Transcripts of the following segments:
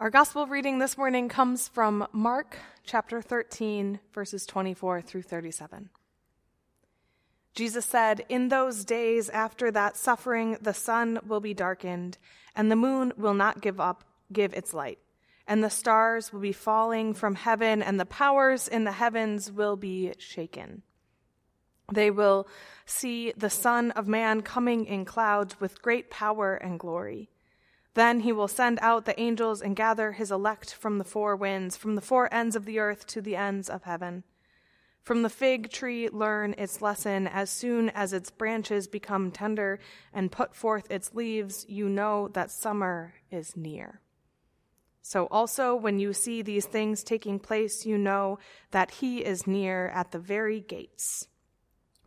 Our gospel reading this morning comes from Mark chapter 13, verses 24 through 37. Jesus said, In those days after that suffering, the sun will be darkened, and the moon will not give up, give its light, and the stars will be falling from heaven, and the powers in the heavens will be shaken. They will see the Son of Man coming in clouds with great power and glory. Then he will send out the angels and gather his elect from the four winds, from the four ends of the earth to the ends of heaven. From the fig tree, learn its lesson. As soon as its branches become tender and put forth its leaves, you know that summer is near. So also, when you see these things taking place, you know that he is near at the very gates.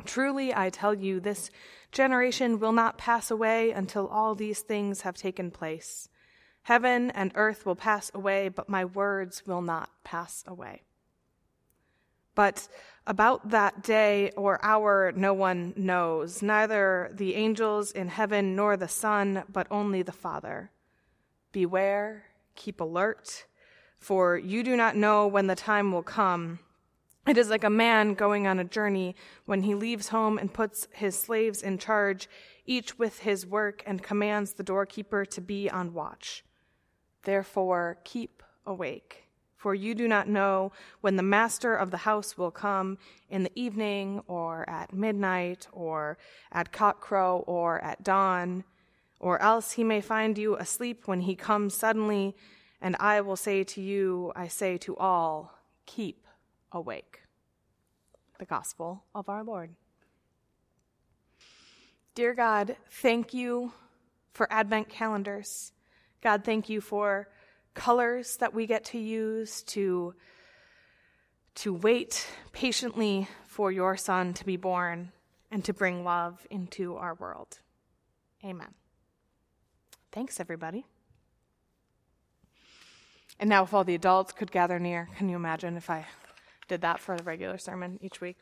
Truly, I tell you, this generation will not pass away until all these things have taken place. Heaven and earth will pass away, but my words will not pass away. But about that day or hour no one knows, neither the angels in heaven nor the Son, but only the Father. Beware, keep alert, for you do not know when the time will come it is like a man going on a journey when he leaves home and puts his slaves in charge, each with his work, and commands the doorkeeper to be on watch. Therefore, keep awake, for you do not know when the master of the house will come in the evening, or at midnight, or at cockcrow, or at dawn, or else he may find you asleep when he comes suddenly, and I will say to you, I say to all, keep awake. The Gospel of our Lord. Dear God, thank you for Advent calendars. God, thank you for colors that we get to use to, to wait patiently for your Son to be born and to bring love into our world. Amen. Thanks, everybody. And now, if all the adults could gather near, can you imagine if I did that for the regular sermon each week.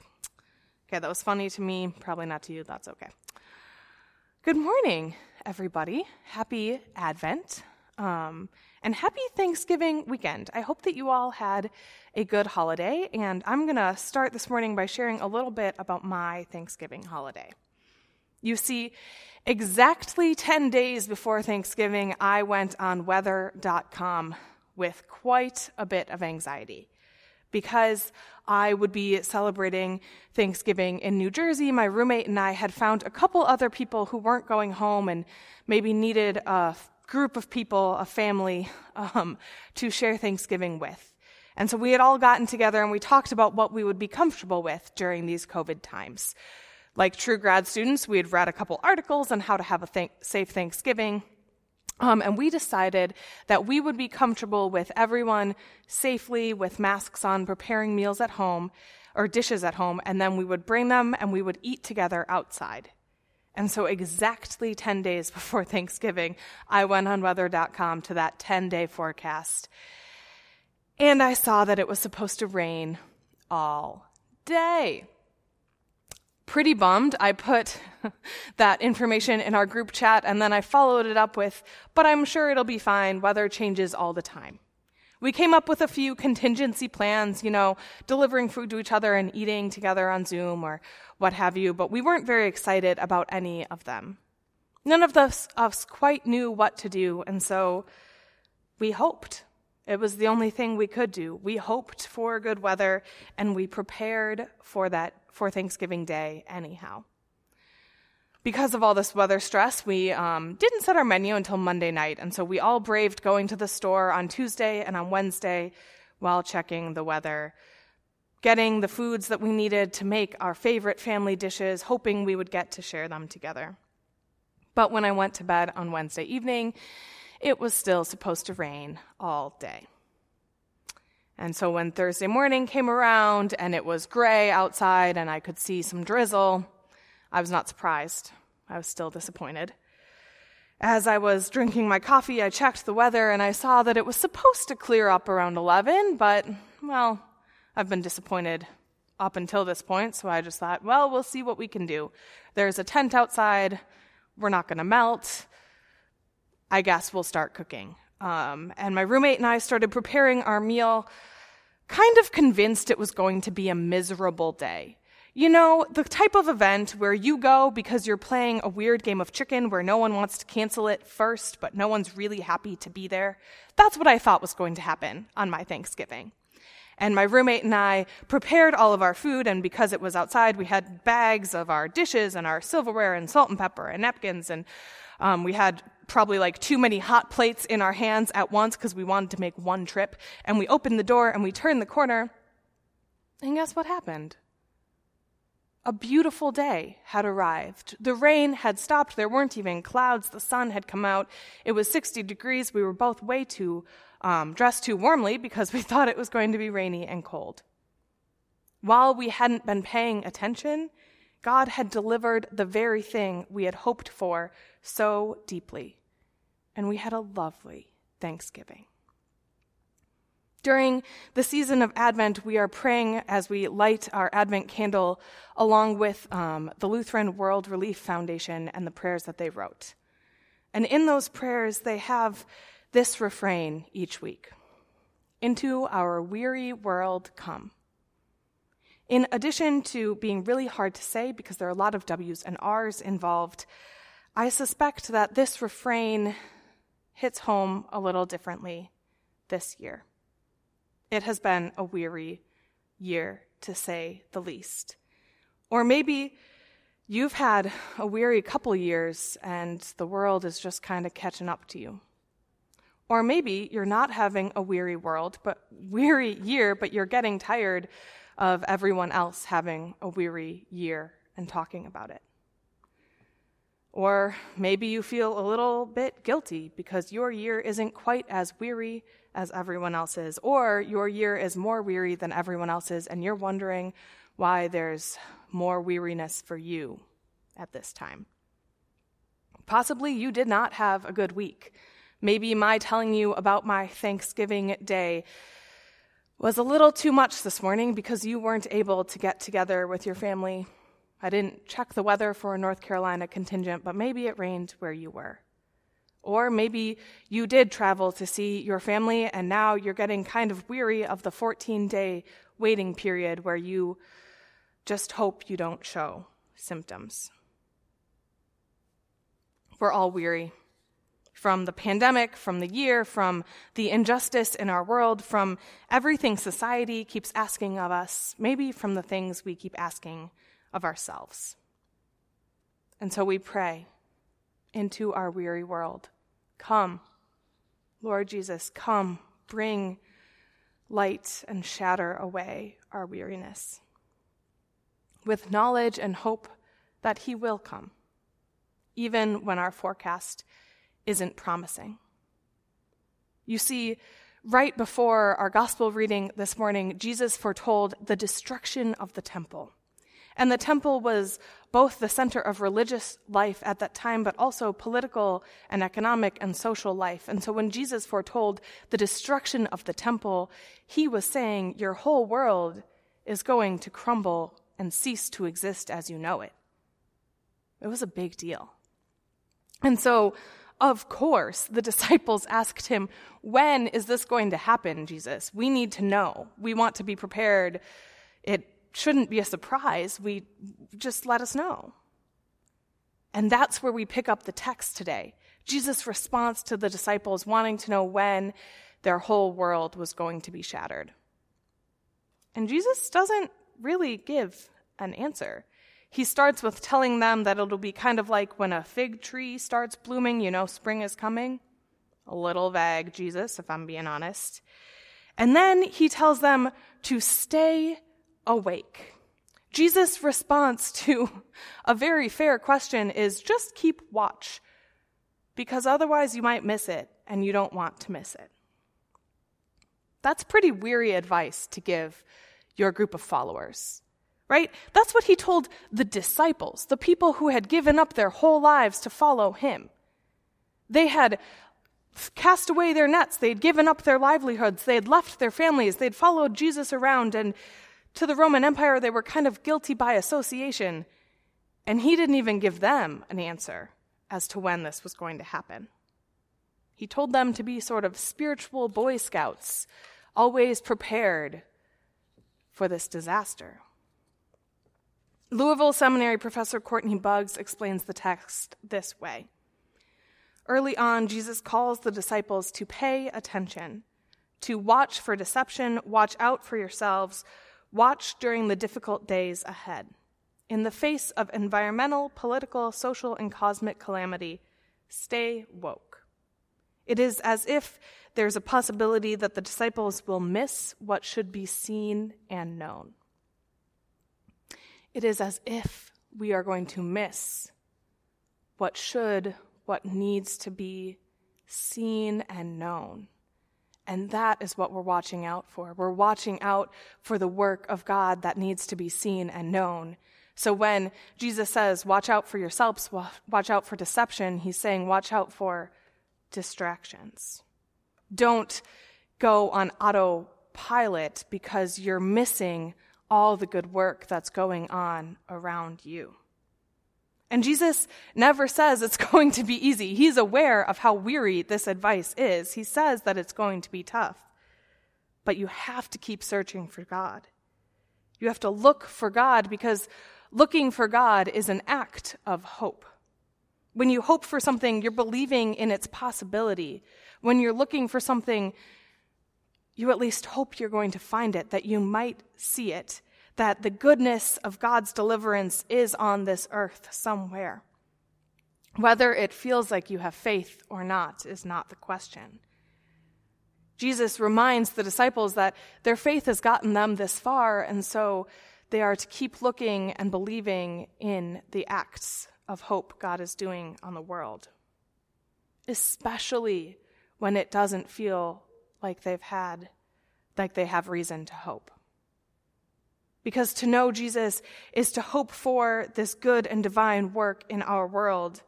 Okay, that was funny to me, probably not to you. That's okay. Good morning, everybody. Happy Advent. Um, and happy Thanksgiving weekend. I hope that you all had a good holiday, and I'm going to start this morning by sharing a little bit about my Thanksgiving holiday. You see, exactly 10 days before Thanksgiving, I went on weather.com with quite a bit of anxiety because I would be celebrating Thanksgiving in New Jersey. My roommate and I had found a couple other people who weren't going home and maybe needed a group of people, a family, um, to share Thanksgiving with. And so we had all gotten together and we talked about what we would be comfortable with during these COVID times. Like true grad students, we had read a couple articles on how to have a th- safe Thanksgiving. Um, and we decided that we would be comfortable with everyone safely with masks on preparing meals at home or dishes at home, and then we would bring them and we would eat together outside. And so, exactly 10 days before Thanksgiving, I went on weather.com to that 10 day forecast. And I saw that it was supposed to rain all day pretty bummed. I put that information in our group chat and then I followed it up with, but I'm sure it'll be fine. Weather changes all the time. We came up with a few contingency plans, you know, delivering food to each other and eating together on Zoom or what have you, but we weren't very excited about any of them. None of us, us quite knew what to do, and so we hoped. It was the only thing we could do. We hoped for good weather and we prepared for that for Thanksgiving Day, anyhow. Because of all this weather stress, we um, didn't set our menu until Monday night, and so we all braved going to the store on Tuesday and on Wednesday while checking the weather, getting the foods that we needed to make our favorite family dishes, hoping we would get to share them together. But when I went to bed on Wednesday evening, it was still supposed to rain all day. And so when Thursday morning came around and it was gray outside and I could see some drizzle, I was not surprised. I was still disappointed. As I was drinking my coffee, I checked the weather and I saw that it was supposed to clear up around 11, but, well, I've been disappointed up until this point, so I just thought, well, we'll see what we can do. There's a tent outside. We're not going to melt. I guess we'll start cooking. Um, and my roommate and I started preparing our meal, kind of convinced it was going to be a miserable day. You know, the type of event where you go because you're playing a weird game of chicken where no one wants to cancel it first, but no one's really happy to be there. That's what I thought was going to happen on my Thanksgiving. And my roommate and I prepared all of our food, and because it was outside, we had bags of our dishes and our silverware and salt and pepper and napkins, and um, we had probably like too many hot plates in our hands at once because we wanted to make one trip. And we opened the door and we turned the corner, and guess what happened? A beautiful day had arrived. The rain had stopped. There weren't even clouds. The sun had come out. It was 60 degrees. We were both way too um, dressed too warmly because we thought it was going to be rainy and cold. While we hadn't been paying attention, God had delivered the very thing we had hoped for so deeply. And we had a lovely Thanksgiving. During the season of Advent, we are praying as we light our Advent candle along with um, the Lutheran World Relief Foundation and the prayers that they wrote. And in those prayers, they have this refrain each week Into our weary world, come. In addition to being really hard to say because there are a lot of W's and R's involved, I suspect that this refrain hits home a little differently this year. It has been a weary year, to say the least. Or maybe you've had a weary couple years and the world is just kind of catching up to you. Or maybe you're not having a weary world, but weary year, but you're getting tired of everyone else having a weary year and talking about it. Or maybe you feel a little bit guilty because your year isn't quite as weary as everyone else's, or your year is more weary than everyone else's, and you're wondering why there's more weariness for you at this time. Possibly you did not have a good week. Maybe my telling you about my Thanksgiving day was a little too much this morning because you weren't able to get together with your family. I didn't check the weather for a North Carolina contingent, but maybe it rained where you were. Or maybe you did travel to see your family and now you're getting kind of weary of the 14 day waiting period where you just hope you don't show symptoms. We're all weary from the pandemic, from the year, from the injustice in our world, from everything society keeps asking of us, maybe from the things we keep asking of ourselves. And so we pray into our weary world. Come, Lord Jesus, come, bring light and shatter away our weariness. With knowledge and hope that He will come, even when our forecast isn't promising. You see, right before our gospel reading this morning, Jesus foretold the destruction of the temple. And the temple was both the center of religious life at that time, but also political and economic and social life. And so when Jesus foretold the destruction of the temple, he was saying, Your whole world is going to crumble and cease to exist as you know it. It was a big deal. And so, of course, the disciples asked him, When is this going to happen, Jesus? We need to know. We want to be prepared. It shouldn't be a surprise. We just let us know. And that's where we pick up the text today. Jesus' response to the disciples wanting to know when their whole world was going to be shattered. And Jesus doesn't really give an answer. He starts with telling them that it'll be kind of like when a fig tree starts blooming, you know, spring is coming. A little vague, Jesus, if I'm being honest. And then he tells them to stay awake. Jesus' response to a very fair question is just keep watch, because otherwise you might miss it, and you don't want to miss it. That's pretty weary advice to give your group of followers, right? That's what he told the disciples, the people who had given up their whole lives to follow him. They had cast away their nets, they'd given up their livelihoods, they had left their families, they'd followed Jesus around, and to the Roman Empire, they were kind of guilty by association, and he didn't even give them an answer as to when this was going to happen. He told them to be sort of spiritual Boy Scouts, always prepared for this disaster. Louisville Seminary professor Courtney Buggs explains the text this way. Early on, Jesus calls the disciples to pay attention, to watch for deception, watch out for yourselves, watch during the difficult days ahead. In the face of environmental, political, social, and cosmic calamity, stay woke. It is as if there's a possibility that the disciples will miss what should be seen and known. It is as if we are going to miss what should, what needs to be seen and known. And that is what we're watching out for. We're watching out for the work of God that needs to be seen and known. So when Jesus says, watch out for yourselves, watch out for deception, he's saying, watch out for distractions. Don't go on autopilot because you're missing all the good work that's going on around you. And Jesus never says it's going to be easy. He's aware of how weary this advice is. He says that it's going to be tough. But you have to keep searching for God. You have to look for God because looking for God is an act of hope. When you hope for something, you're believing in its possibility. When you're looking for something, you at least hope you're going to find it, that you might see it, that the goodness of God's deliverance is on this earth somewhere. Whether it feels like you have faith or not is not the question. Jesus reminds the disciples that their faith has gotten them this far, and so they are to keep looking and believing in the acts of hope God is doing on the world, especially when it doesn't feel like they've had, like they have reason to hope. Because to know Jesus is to hope for this good and divine work in our world,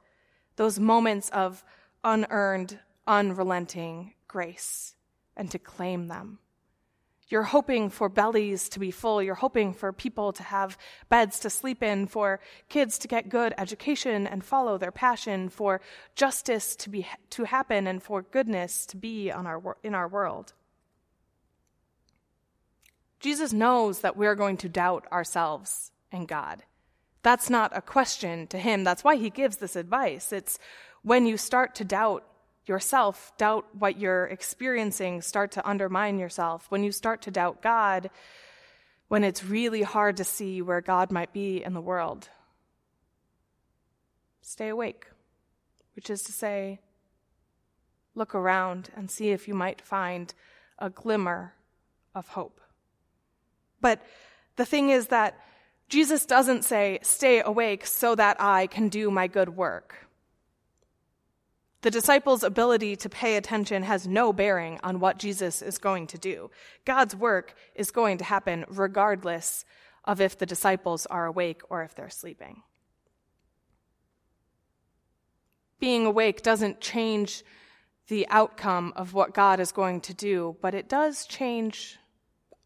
those moments of unearned, unrelenting grace, and to claim them. You're hoping for bellies to be full. You're hoping for people to have beds to sleep in, for kids to get good education and follow their passion, for justice to be to happen and for goodness to be on our in our world. Jesus knows that we're going to doubt ourselves and God. That's not a question to him. That's why he gives this advice. It's when you start to doubt yourself, doubt what you're experiencing, start to undermine yourself, when you start to doubt God, when it's really hard to see where God might be in the world, stay awake, which is to say, look around and see if you might find a glimmer of hope. But the thing is that Jesus doesn't say, stay awake so that I can do my good work. The disciples' ability to pay attention has no bearing on what Jesus is going to do. God's work is going to happen regardless of if the disciples are awake or if they're sleeping. Being awake doesn't change the outcome of what God is going to do, but it does change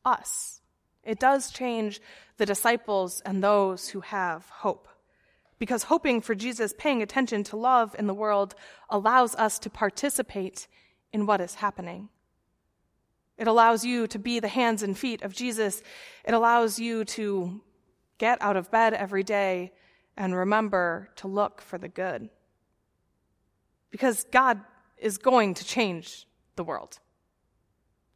us. It does change the disciples and those who have hope because hoping for Jesus, paying attention to love in the world, allows us to participate in what is happening. It allows you to be the hands and feet of Jesus. It allows you to get out of bed every day and remember to look for the good. Because God is going to change the world.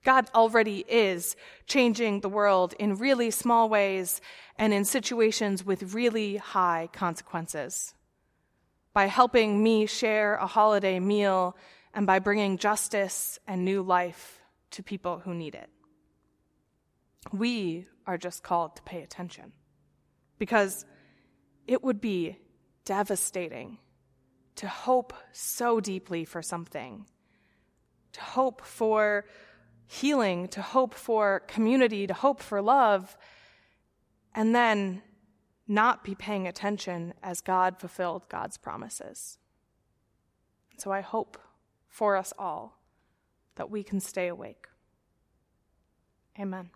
God already is changing the world in really small ways and in situations with really high consequences. By helping me share a holiday meal and by bringing justice and new life to people who need it. We are just called to pay attention because it would be devastating to hope so deeply for something, to hope for healing, to hope for community, to hope for love, and then not be paying attention as God fulfilled God's promises. So I hope for us all that we can stay awake. Amen.